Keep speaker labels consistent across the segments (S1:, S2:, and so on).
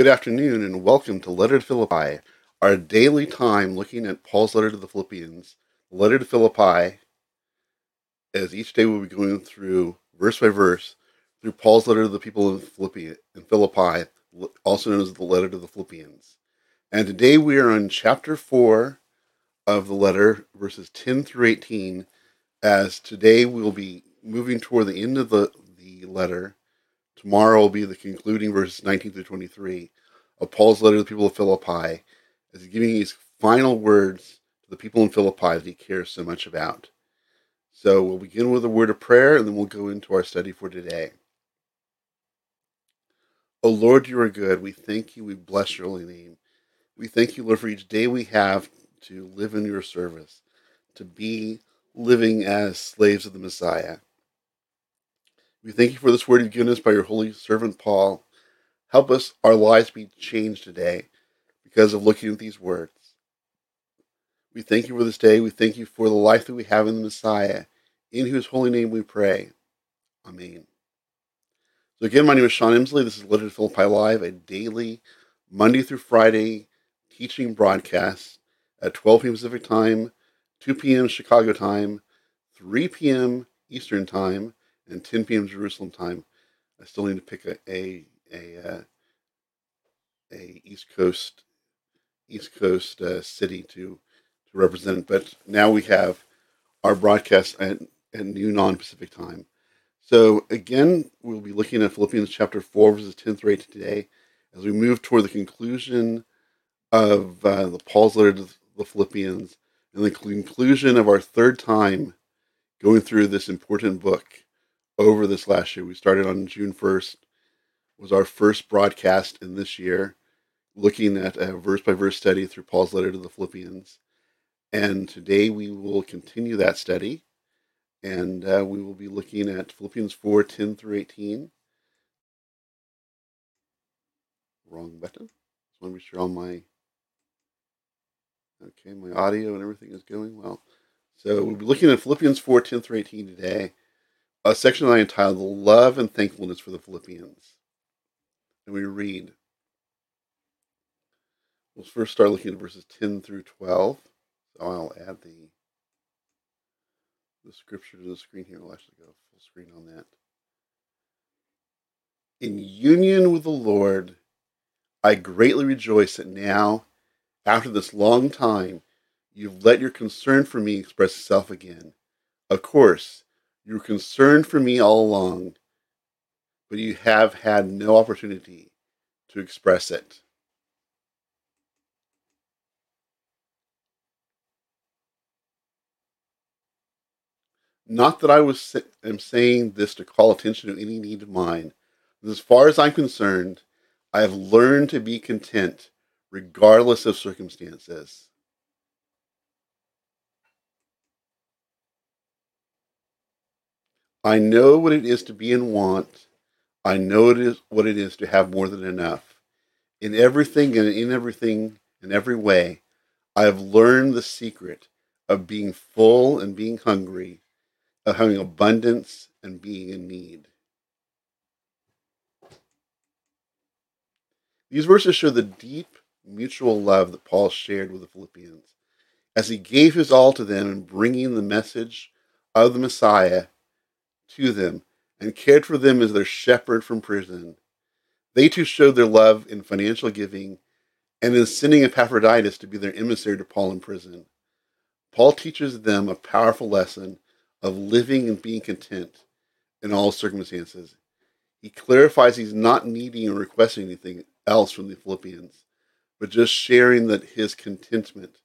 S1: Good afternoon and welcome to Letter to Philippi, our daily time looking at Paul's letter to the Philippians. Letter to Philippi, as each day we'll be going through verse by verse through Paul's letter to the people in Philippi, in Philippi, also known as the letter to the Philippians. And today we are on chapter 4 of the letter, verses 10 through 18, as today we'll be moving toward the end of the, the letter Tomorrow will be the concluding verses 19 through 23 of Paul's letter to the people of Philippi, as he's giving his final words to the people in Philippi that he cares so much about. So we'll begin with a word of prayer, and then we'll go into our study for today. O Lord, you are good. We thank you. We bless your holy name. We thank you, Lord, for each day we have to live in your service, to be living as slaves of the Messiah. We thank you for this word you've given us by your holy servant Paul. Help us, our lives be changed today because of looking at these words. We thank you for this day. We thank you for the life that we have in the Messiah, in whose holy name we pray. Amen. So again, my name is Sean Emslie. This is Letter Philippi Live, a daily, Monday through Friday teaching broadcast at 12 p.m. Pacific Time, 2 p.m. Chicago Time, 3 p.m. Eastern Time, and 10 p.m. Jerusalem time. I still need to pick a a a, uh, a East Coast East Coast uh, city to to represent. But now we have our broadcast at, at noon on Pacific time. So again, we'll be looking at Philippians chapter four, verses 10 through 18 today, as we move toward the conclusion of uh, the Paul's letter to the Philippians and the conclusion of our third time going through this important book over this last year. We started on June 1st, was our first broadcast in this year, looking at a verse by verse study through Paul's letter to the Philippians. And today we will continue that study. And uh, we will be looking at Philippians 4 10 through 18. Wrong button. Just want to be sure all my okay, my audio and everything is going well. So we'll be looking at Philippians 4 10 through 18 today a section that I entitled Love and Thankfulness for the Philippians. And we read. We'll first start looking at verses 10 through 12. So I'll add the the scripture to the screen here. We'll actually go full screen on that. In union with the Lord, I greatly rejoice that now, after this long time, you've let your concern for me express itself again. Of course, you were concerned for me all along, but you have had no opportunity to express it. Not that I was am saying this to call attention to any need of mine. As far as I'm concerned, I have learned to be content regardless of circumstances. I know what it is to be in want. I know it is what it is to have more than enough. In everything and in everything in every way, I have learned the secret of being full and being hungry, of having abundance and being in need. These verses show the deep mutual love that Paul shared with the Philippians as he gave his all to them in bringing the message of the Messiah to them and cared for them as their shepherd from prison. They too showed their love in financial giving and in sending Epaphroditus to be their emissary to Paul in prison. Paul teaches them a powerful lesson of living and being content in all circumstances. He clarifies he's not needing or requesting anything else from the Philippians, but just sharing that his contentment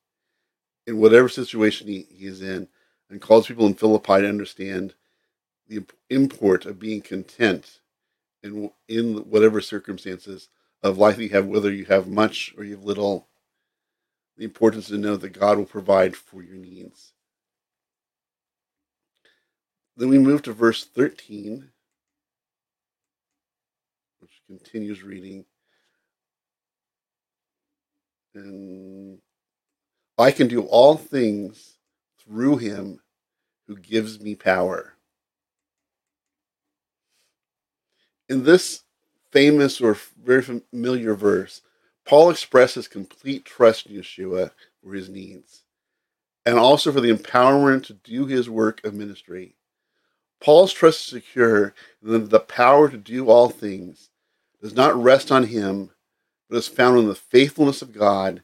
S1: in whatever situation he, he is in, and calls people in Philippi to understand the import of being content in in whatever circumstances of life you have, whether you have much or you have little. The importance to know that God will provide for your needs. Then we move to verse 13, which continues reading. And I can do all things through him who gives me power. In this famous or very familiar verse, Paul expresses complete trust in Yeshua for his needs and also for the empowerment to do his work of ministry. Paul's trust is secure that the power to do all things does not rest on him, but is found in the faithfulness of God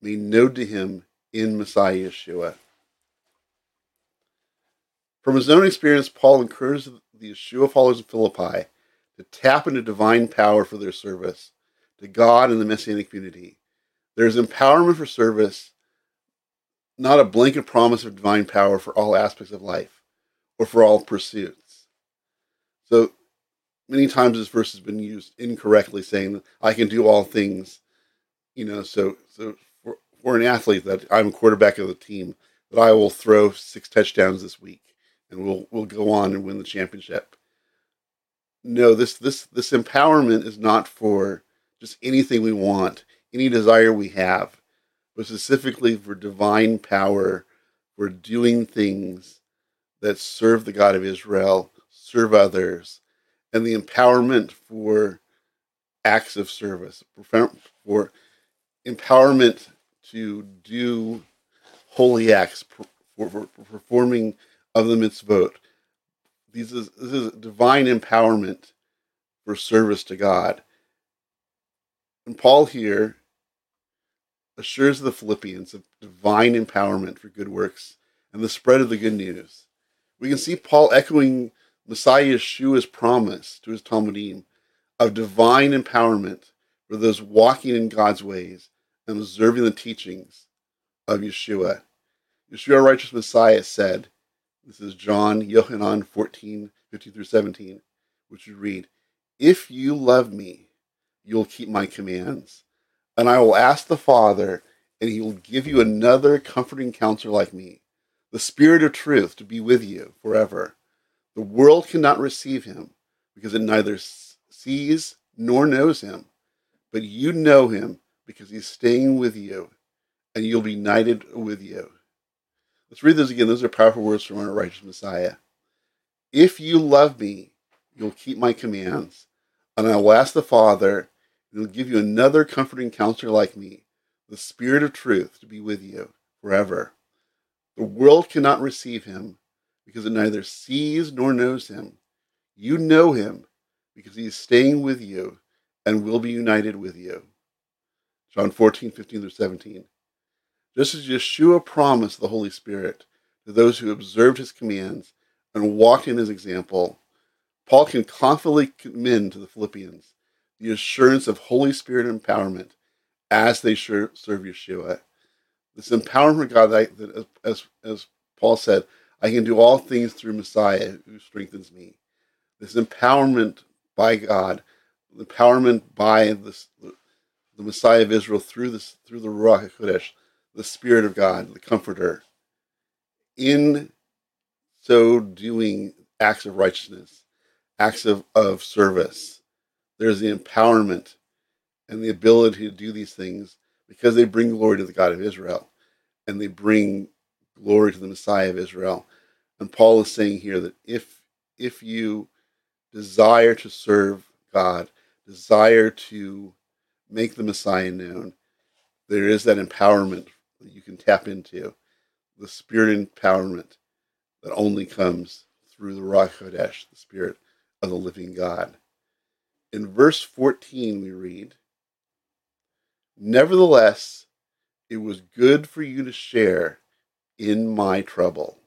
S1: made known to him in Messiah Yeshua. From his own experience, Paul encourages the Yeshua followers in Philippi to tap into divine power for their service to God and the Messianic community. There is empowerment for service, not a blanket promise of divine power for all aspects of life or for all pursuits. So many times this verse has been used incorrectly, saying I can do all things. You know, so so for, for an athlete that I'm quarterback of the team, that I will throw six touchdowns this week and we'll we'll go on and win the championship. No, this this this empowerment is not for just anything we want, any desire we have, but specifically for divine power, for doing things that serve the God of Israel, serve others, and the empowerment for acts of service, for empowerment to do holy acts, for, for, for performing of the mitzvot. This is, this is divine empowerment for service to God. And Paul here assures the Philippians of divine empowerment for good works and the spread of the good news. We can see Paul echoing Messiah Yeshua's promise to his Talmidim of divine empowerment for those walking in God's ways and observing the teachings of Yeshua. Yeshua, righteous Messiah, said, this is John, Yohanan 14, 15 through 17, which you read, If you love me, you'll keep my commands. And I will ask the Father, and he will give you another comforting counselor like me, the Spirit of truth to be with you forever. The world cannot receive him, because it neither sees nor knows him. But you know him, because he's staying with you, and you'll be united with you. Let's read those again. Those are powerful words from our righteous Messiah. If you love me, you'll keep my commands, and I will ask the Father, and he'll give you another comforting counselor like me, the Spirit of truth, to be with you forever. The world cannot receive him because it neither sees nor knows him. You know him because he is staying with you and will be united with you. John 14, 15 through 17. Just as Yeshua promised the Holy Spirit to those who observed his commands and walked in his example, Paul can confidently commend to the Philippians the assurance of Holy Spirit empowerment as they serve Yeshua. This empowerment of God, that, as, as Paul said, I can do all things through Messiah who strengthens me. This empowerment by God, empowerment by this, the, the Messiah of Israel through this through the Ruach HaKodesh, the Spirit of God, the Comforter, in so doing acts of righteousness, acts of, of service. There's the empowerment and the ability to do these things because they bring glory to the God of Israel and they bring glory to the Messiah of Israel. And Paul is saying here that if if you desire to serve God, desire to make the Messiah known, there is that empowerment that you can tap into, the spirit empowerment that only comes through the Ruach Kodesh, the Spirit of the living God. In verse 14, we read, Nevertheless, it was good for you to share in my trouble.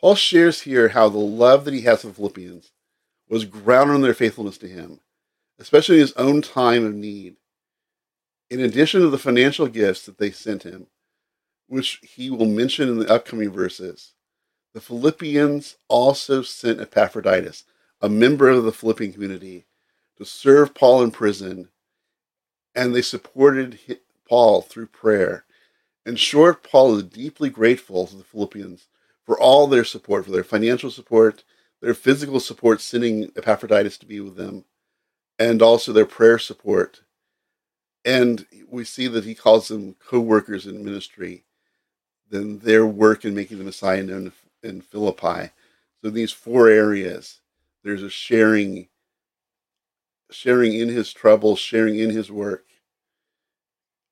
S1: Paul shares here how the love that he has for the Philippians was grounded in their faithfulness to him, especially in his own time of need. In addition to the financial gifts that they sent him, which he will mention in the upcoming verses, the Philippians also sent Epaphroditus, a member of the Philippian community, to serve Paul in prison, and they supported Paul through prayer. In short, Paul is deeply grateful to the Philippians for all their support, for their financial support, their physical support, sending Epaphroditus to be with them, and also their prayer support and we see that he calls them co-workers in ministry then their work in making the messiah known in philippi so these four areas there's a sharing sharing in his trouble, sharing in his work.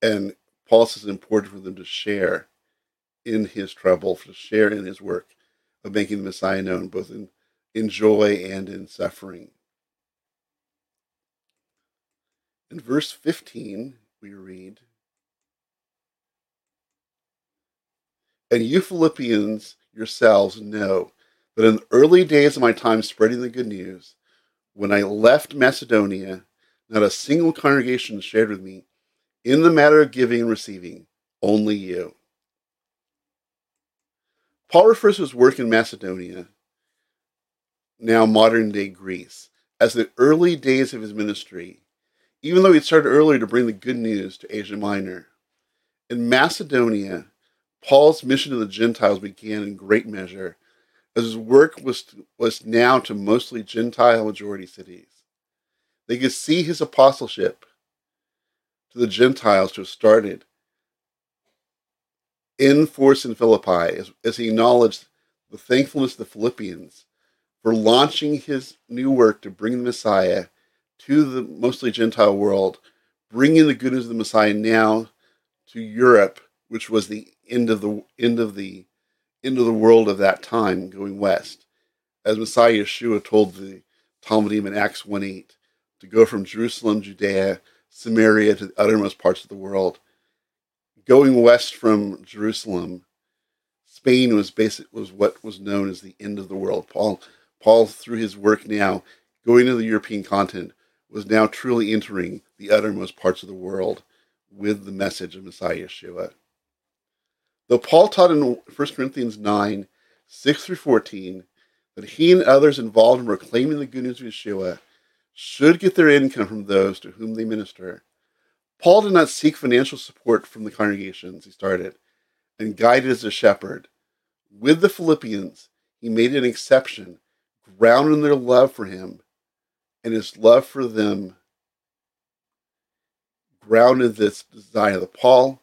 S1: And Paul says it's important for them to share in his trouble, to share in his work of making the Messiah known, both in, in joy and in suffering. In verse 15, we read, And you Philippians yourselves know that in the early days of my time spreading the good news, when I left Macedonia, not a single congregation shared with me in the matter of giving and receiving, only you. Paul refers to his work in Macedonia, now modern day Greece, as the early days of his ministry, even though he started earlier to bring the good news to Asia Minor. In Macedonia, Paul's mission to the Gentiles began in great measure, as his work was, was now to mostly Gentile majority cities. They could see his apostleship to the Gentiles to have started in force in Philippi as, as he acknowledged the thankfulness of the Philippians for launching his new work to bring the Messiah to the mostly Gentile world, bringing the good news of the Messiah now to Europe, which was the end of the end of the end of the world of that time, going west. As Messiah Yeshua told the Talmidim in Acts 1 8, to go from Jerusalem, Judea, Samaria to the uttermost parts of the world. Going west from Jerusalem, Spain was basic was what was known as the end of the world. Paul Paul through his work now going to the European continent was now truly entering the uttermost parts of the world with the message of Messiah Yeshua. Though Paul taught in 1 Corinthians 9, 6 through 14, that he and others involved in proclaiming the good news of Yeshua should get their income from those to whom they minister. Paul did not seek financial support from the congregations he started and guided as a shepherd. With the Philippians, he made an exception, grounded in their love for him and his love for them grounded this desire Paul,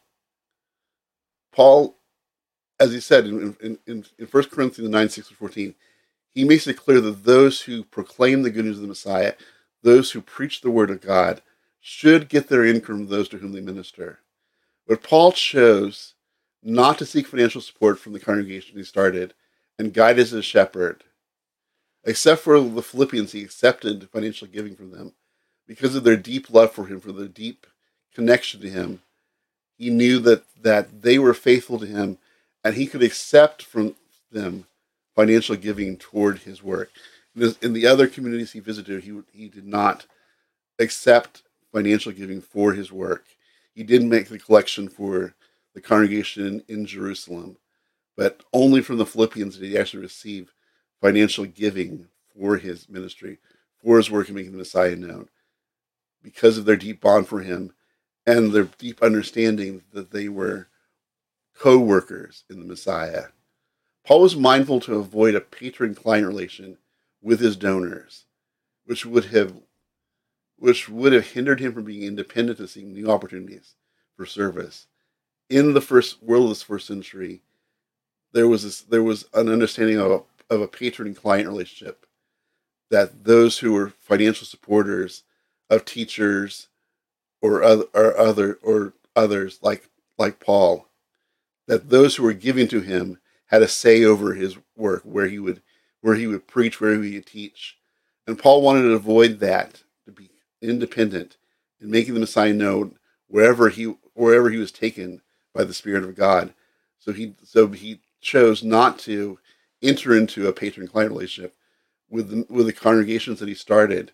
S1: Paul, as he said in, in, in, in 1 Corinthians 9, 6 14, he makes it clear that those who proclaim the good news of the Messiah, those who preach the word of God, should get their income from those to whom they minister. But Paul chose not to seek financial support from the congregation he started and guide as a shepherd Except for the Philippians, he accepted financial giving from them because of their deep love for him, for their deep connection to him. He knew that, that they were faithful to him and he could accept from them financial giving toward his work. In the other communities he visited, he, he did not accept financial giving for his work. He didn't make the collection for the congregation in Jerusalem, but only from the Philippians did he actually receive financial giving for his ministry, for his work in making the Messiah known, because of their deep bond for him and their deep understanding that they were co workers in the Messiah. Paul was mindful to avoid a patron client relation with his donors, which would have which would have hindered him from being independent of seeing new opportunities for service. In the first world of this first century, there was this, there was an understanding of of a patron and client relationship that those who were financial supporters of teachers or other or other or others like like Paul that those who were giving to him had a say over his work where he would where he would preach where he would teach. And Paul wanted to avoid that to be independent and making the Messiah known wherever he wherever he was taken by the Spirit of God. So he so he chose not to enter into a patron client relationship with the, with the congregations that he started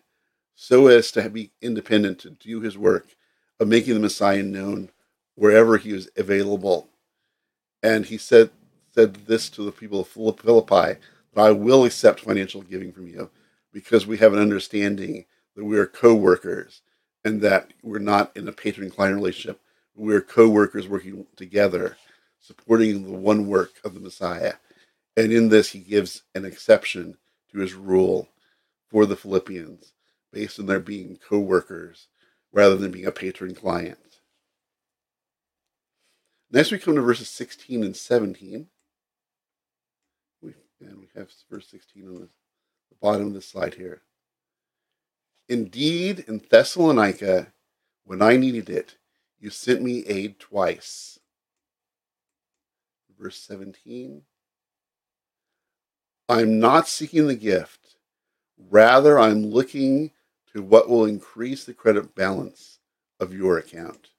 S1: so as to be independent to do his work of making the Messiah known wherever he was available. And he said said this to the people of Philippi that I will accept financial giving from you because we have an understanding that we are co-workers and that we're not in a patron client relationship. We're co-workers working together, supporting the one work of the Messiah. And in this, he gives an exception to his rule for the Philippians based on their being co workers rather than being a patron client. Next, we come to verses 16 and 17. We, and we have verse 16 on the, the bottom of the slide here. Indeed, in Thessalonica, when I needed it, you sent me aid twice. Verse 17 I'm not seeking the gift, rather, I'm looking to what will increase the credit balance of your account.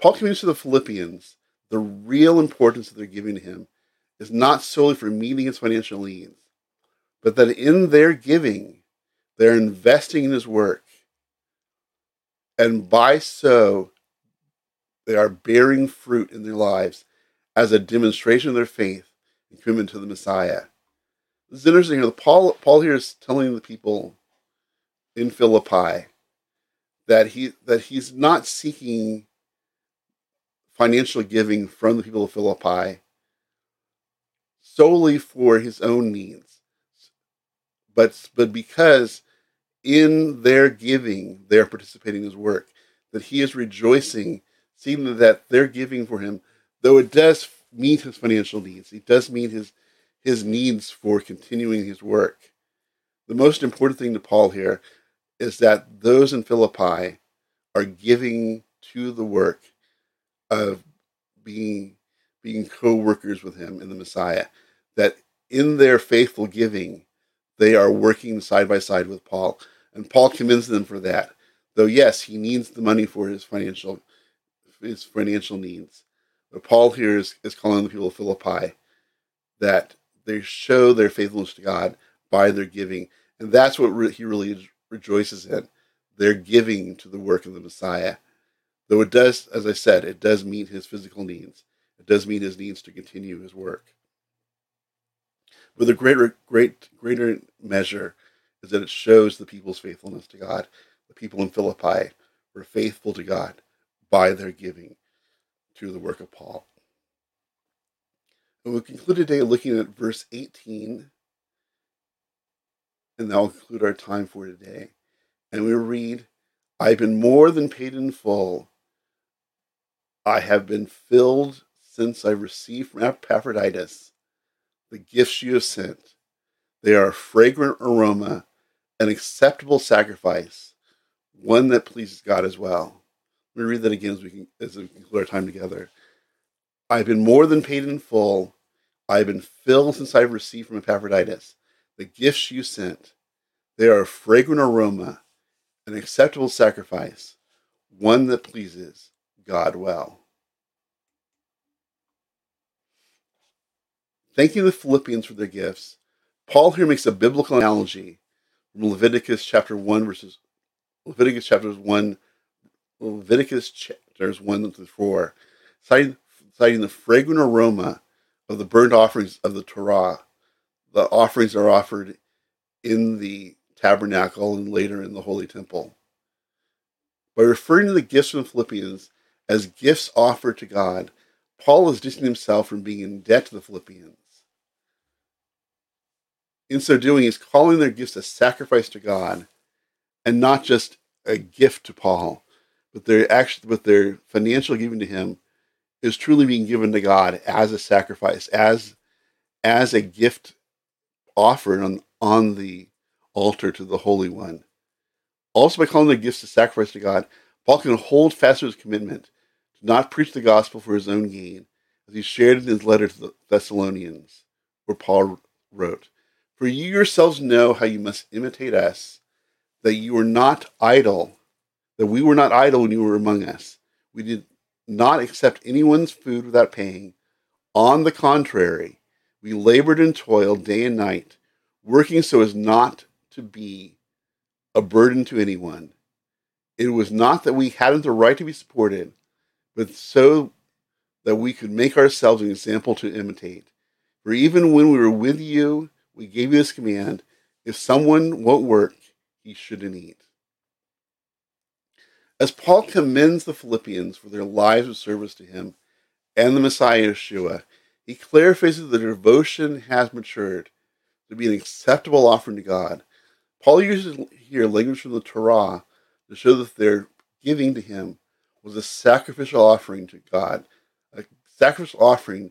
S1: Paul communicates to the Philippians the real importance that they're giving to him is not solely for meeting his financial needs, but that in their giving, they're investing in his work. And by so, they are bearing fruit in their lives as a demonstration of their faith and commitment to the Messiah. This is interesting here. Paul, Paul here is telling the people in Philippi that he that he's not seeking financial giving from the people of Philippi solely for his own needs, but but because in their giving they are participating in his work, that he is rejoicing, seeing that they're giving for him, though it does meet his financial needs, He does meet his his needs for continuing his work. The most important thing to Paul here is that those in Philippi are giving to the work of being being co-workers with him in the Messiah. That in their faithful giving, they are working side by side with Paul, and Paul commends them for that. Though yes, he needs the money for his financial his financial needs. Paul here is, is calling the people of Philippi that they show their faithfulness to God by their giving, and that's what re- he really rejoices in. Their giving to the work of the Messiah Though it does, as I said, it does meet his physical needs. It does meet his needs to continue his work. But the greater, great, greater measure is that it shows the people's faithfulness to God. The people in Philippi were faithful to God by their giving to the work of Paul. And we'll conclude today looking at verse 18, and that will conclude our time for today. And we read, I've been more than paid in full I have been filled since I received from Epaphroditus the gifts you have sent. They are a fragrant aroma, an acceptable sacrifice, one that pleases God as well. Let me read that again as we, can, as we conclude our time together. I've been more than paid in full. I've been filled since I've received from Epaphroditus the gifts you sent. They are a fragrant aroma, an acceptable sacrifice, one that pleases God well. Thanking the Philippians for their gifts, Paul here makes a biblical analogy from Leviticus chapter 1 verses Leviticus chapters 1 Leviticus chapters 1 through 4, citing, citing the fragrant aroma of the burnt offerings of the Torah. The offerings are offered in the tabernacle and later in the holy temple. By referring to the gifts from the Philippians as gifts offered to God, Paul is distancing himself from being in debt to the Philippians. In so doing, he's calling their gifts a sacrifice to God and not just a gift to Paul, but their actually but their financial giving to him is truly being given to God as a sacrifice, as as a gift offered on, on the altar to the Holy One. Also, by calling the gifts a sacrifice to God, Paul can hold fast to his commitment to not preach the gospel for his own gain, as he shared in his letter to the Thessalonians, where Paul wrote, For you yourselves know how you must imitate us, that you are not idle, that we were not idle when you were among us. We did not accept anyone's food without paying. On the contrary, we labored and toiled day and night, working so as not to be a burden to anyone. It was not that we hadn't the right to be supported, but so that we could make ourselves an example to imitate. For even when we were with you, we gave you this command if someone won't work, he shouldn't eat. As Paul commends the Philippians for their lives of service to him and the Messiah Yeshua, he clarifies that their devotion has matured to be an acceptable offering to God. Paul uses here language from the Torah to show that their giving to him was a sacrificial offering to God, a sacrificial offering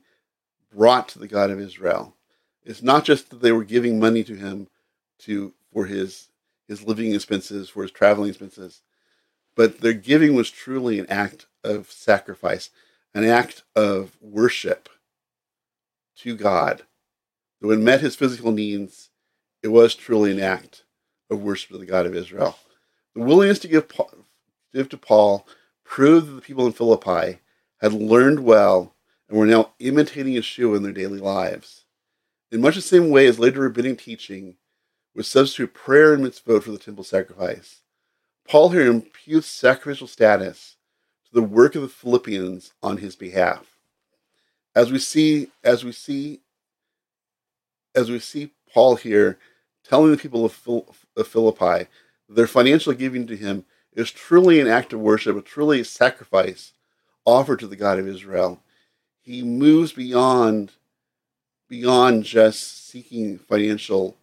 S1: brought to the God of Israel. It's not just that they were giving money to him to for his his living expenses, for his traveling expenses. But their giving was truly an act of sacrifice, an act of worship to God. When met his physical needs, it was truly an act of worship to the God of Israel. The willingness to give, give to Paul proved that the people in Philippi had learned well and were now imitating Yeshua in their daily lives. In much the same way as later rabbinic teaching would substitute prayer and mitzvot for the temple sacrifice, Paul here imputes sacrificial status to the work of the Philippians on his behalf. As we see, as we see, as we see Paul here telling the people of, Philippi their financial giving to him is truly an act of worship, a truly a sacrifice offered to the God of Israel. He moves beyond beyond just seeking financial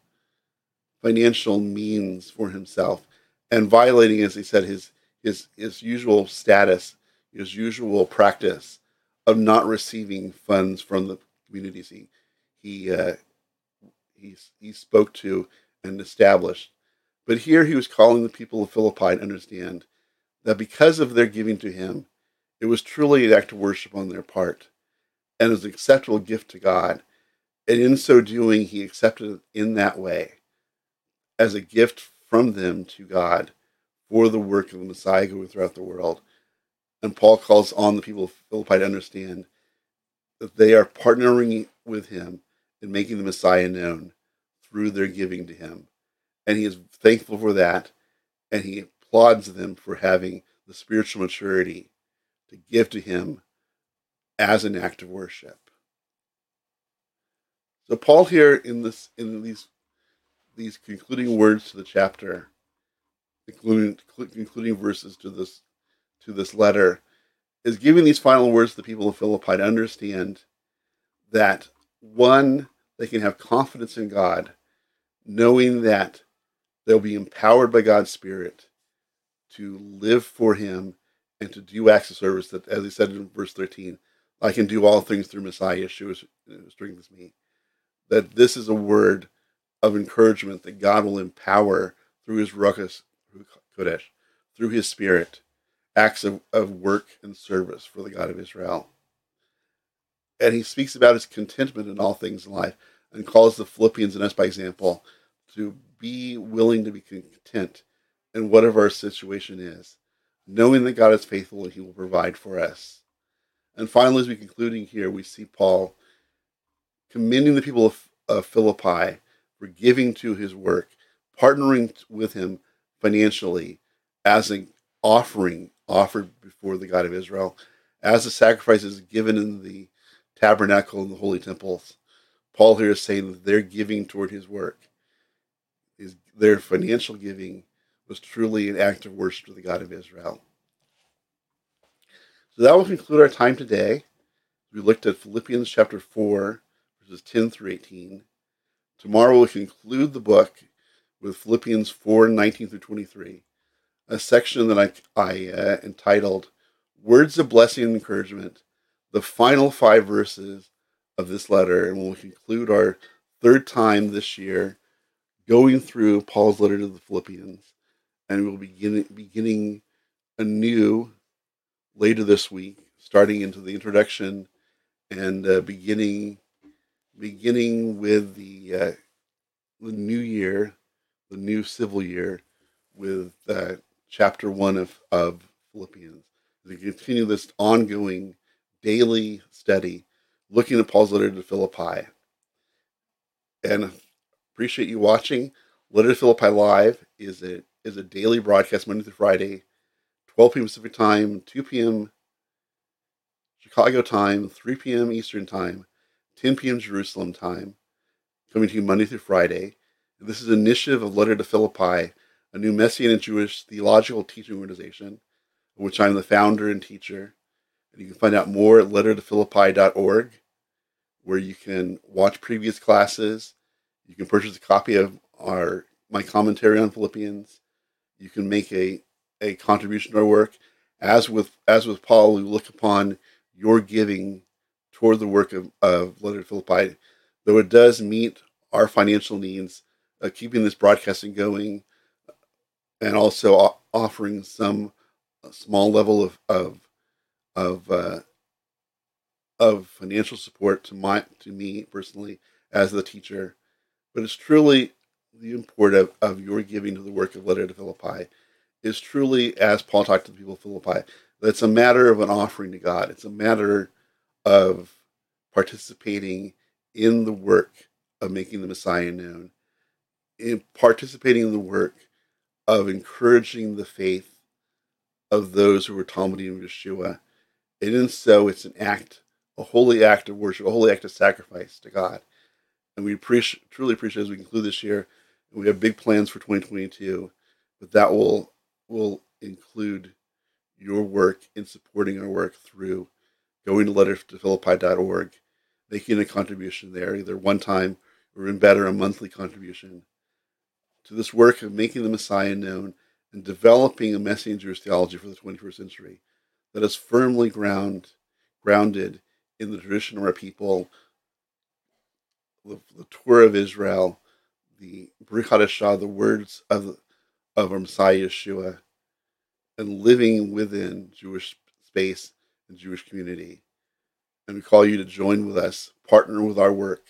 S1: financial means for himself and violating, as he said, his his his usual status, his usual practice of not receiving funds from the communities he he uh, he he spoke to and established. But here he was calling the people of Philippi to understand that because of their giving to him, it was truly an act of worship on their part and was an acceptable gift to God. And in so doing, he accepted it in that way as a gift from them to God for the work of the Messiah going throughout the world. And Paul calls on the people of Philippi to understand that they are partnering with him in making the Messiah known through their giving to him. And he is thankful for that, and he applauds them for having the spiritual maturity to give to him as an act of worship. So Paul here in this in these these concluding words to the chapter, including concluding verses to this to this letter, is giving these final words to the people of Philippi to understand that one, they can have confidence in God, knowing that they'll be empowered by God's Spirit to live for Him and to do acts of service that, as he said in verse 13, I can do all things through Messiah Yeshua who strengthens me. That this is a word of encouragement that God will empower through his Ruach Kodesh, through his Spirit, acts of, of work and service for the God of Israel. And he speaks about his contentment in all things in life and calls the Philippians and us by example to be willing to be content in whatever our situation is, knowing that God is faithful and he will provide for us. And finally, as we concluding here, we see Paul commending the people of, of Philippi for giving to his work, partnering with him financially as an offering offered before the God of Israel, as the sacrifices given in the tabernacle and the holy temples. Paul here is saying that their giving toward his work, is their financial giving, was truly an act of worship to the God of Israel. So that will conclude our time today. We looked at Philippians chapter 4, verses 10 through 18. Tomorrow we'll conclude the book with Philippians 4 19 through 23, a section that I, I uh, entitled Words of Blessing and Encouragement, the final five verses of this letter, and we'll conclude our third time this year going through Paul's letter to the Philippians, and we'll begin beginning anew later this week, starting into the introduction and uh, beginning beginning with the uh, the new year, the new civil year, with uh, chapter one of of Philippians. We continue this ongoing daily study, looking at Paul's letter to Philippi. And appreciate you watching. Letter to Philippi Live is a is a daily broadcast Monday through Friday, 12 p.m. Pacific time, 2 p.m. Chicago time, 3 p.m. Eastern time 10 p.m. Jerusalem time, coming to you Monday through Friday. This is an initiative of Letter to Philippi, a new Messianic Jewish theological teaching organization, of which I'm the founder and teacher. And you can find out more at lettertophilippi.org, where you can watch previous classes. You can purchase a copy of our my commentary on Philippians. You can make a, a contribution to our work. As with as with Paul, we look upon your giving toward the work of, of Letter to Philippi, though it does meet our financial needs uh, keeping this broadcasting going, and also offering some small level of of of uh, of financial support to my to me personally as the teacher, but it's truly the import of, of your giving to the work of Letter to Philippi is truly, as Paul talked to the people of Philippi, that it's a matter of an offering to God. It's a matter of participating in the work of making the Messiah known, in participating in the work of encouraging the faith of those who were Talmidim Yeshua. And in so, it's an act a holy act of worship, a holy act of sacrifice to God. And we appreciate, truly appreciate as we conclude this year. we have big plans for 2022, but that will will include your work in supporting our work through going to letters to philippi.org, making a contribution there, either one time or in better, a monthly contribution to this work of making the Messiah known and developing a messenger's theology for the 21st century that is firmly ground, grounded in the tradition of our people, the, the Torah of Israel, the Brit Hadashah, the words of, of our Messiah Yeshua, and living within Jewish space and Jewish community. And we call you to join with us, partner with our work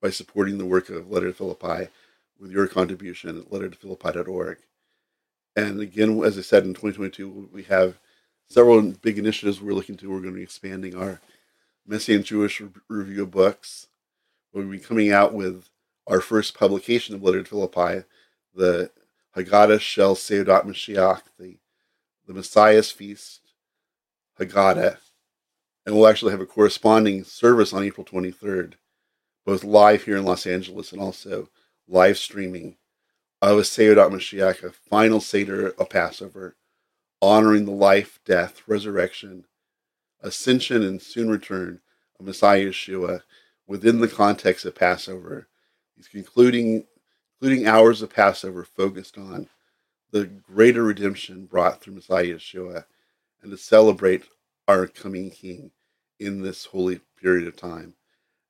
S1: by supporting the work of Letter to Philippi with your contribution at lettertophilippi.org. And again, as I said, in 2022, we have several big initiatives we're looking to. We're going to be expanding our Messianic Jewish Review of Books. We'll be coming out with our first publication of Letter to Philippi, the Haggadah Shel Seudat Mashiach, the, the Messiah's Feast, Haggadah. And we'll actually have a corresponding service on April 23rd, both live here in Los Angeles and also live streaming of a Seudat Mashiach, a final Seder of Passover, honoring the life, death, resurrection, ascension and soon return of Messiah Yeshua within the context of Passover. These concluding, including hours of Passover focused on the greater redemption brought through Messiah Yeshua and to celebrate our coming King in this holy period of time.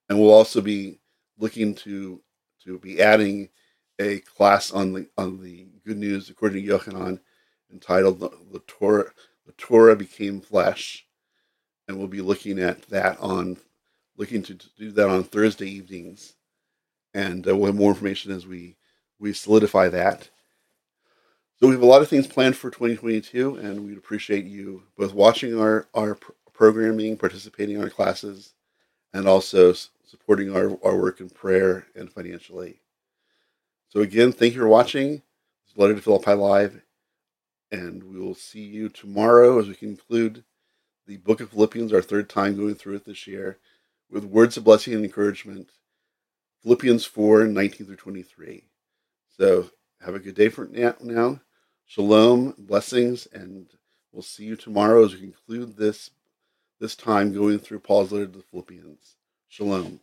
S1: And we'll also be looking to to be adding a class on the on the good news according to Yochanan entitled the, the Torah the Torah became flesh and we'll be looking at that on looking to do that on Thursday evenings, and uh, we'll have more information as we we solidify that. So we have a lot of things planned for 2022, and we'd appreciate you both watching our our programming, participating in our classes, and also supporting our, our work in prayer and financially. So again, thank you for watching. This is Letter to Philippi Live, and we will see you tomorrow as we conclude the book of Philippians, our third time going through it this year, with words of blessing and encouragement. Philippians 4 19 through 23. So have a good day for now. Shalom, blessings, and we'll see you tomorrow as we conclude this this time going through Paul's letter to the Philippians. Shalom.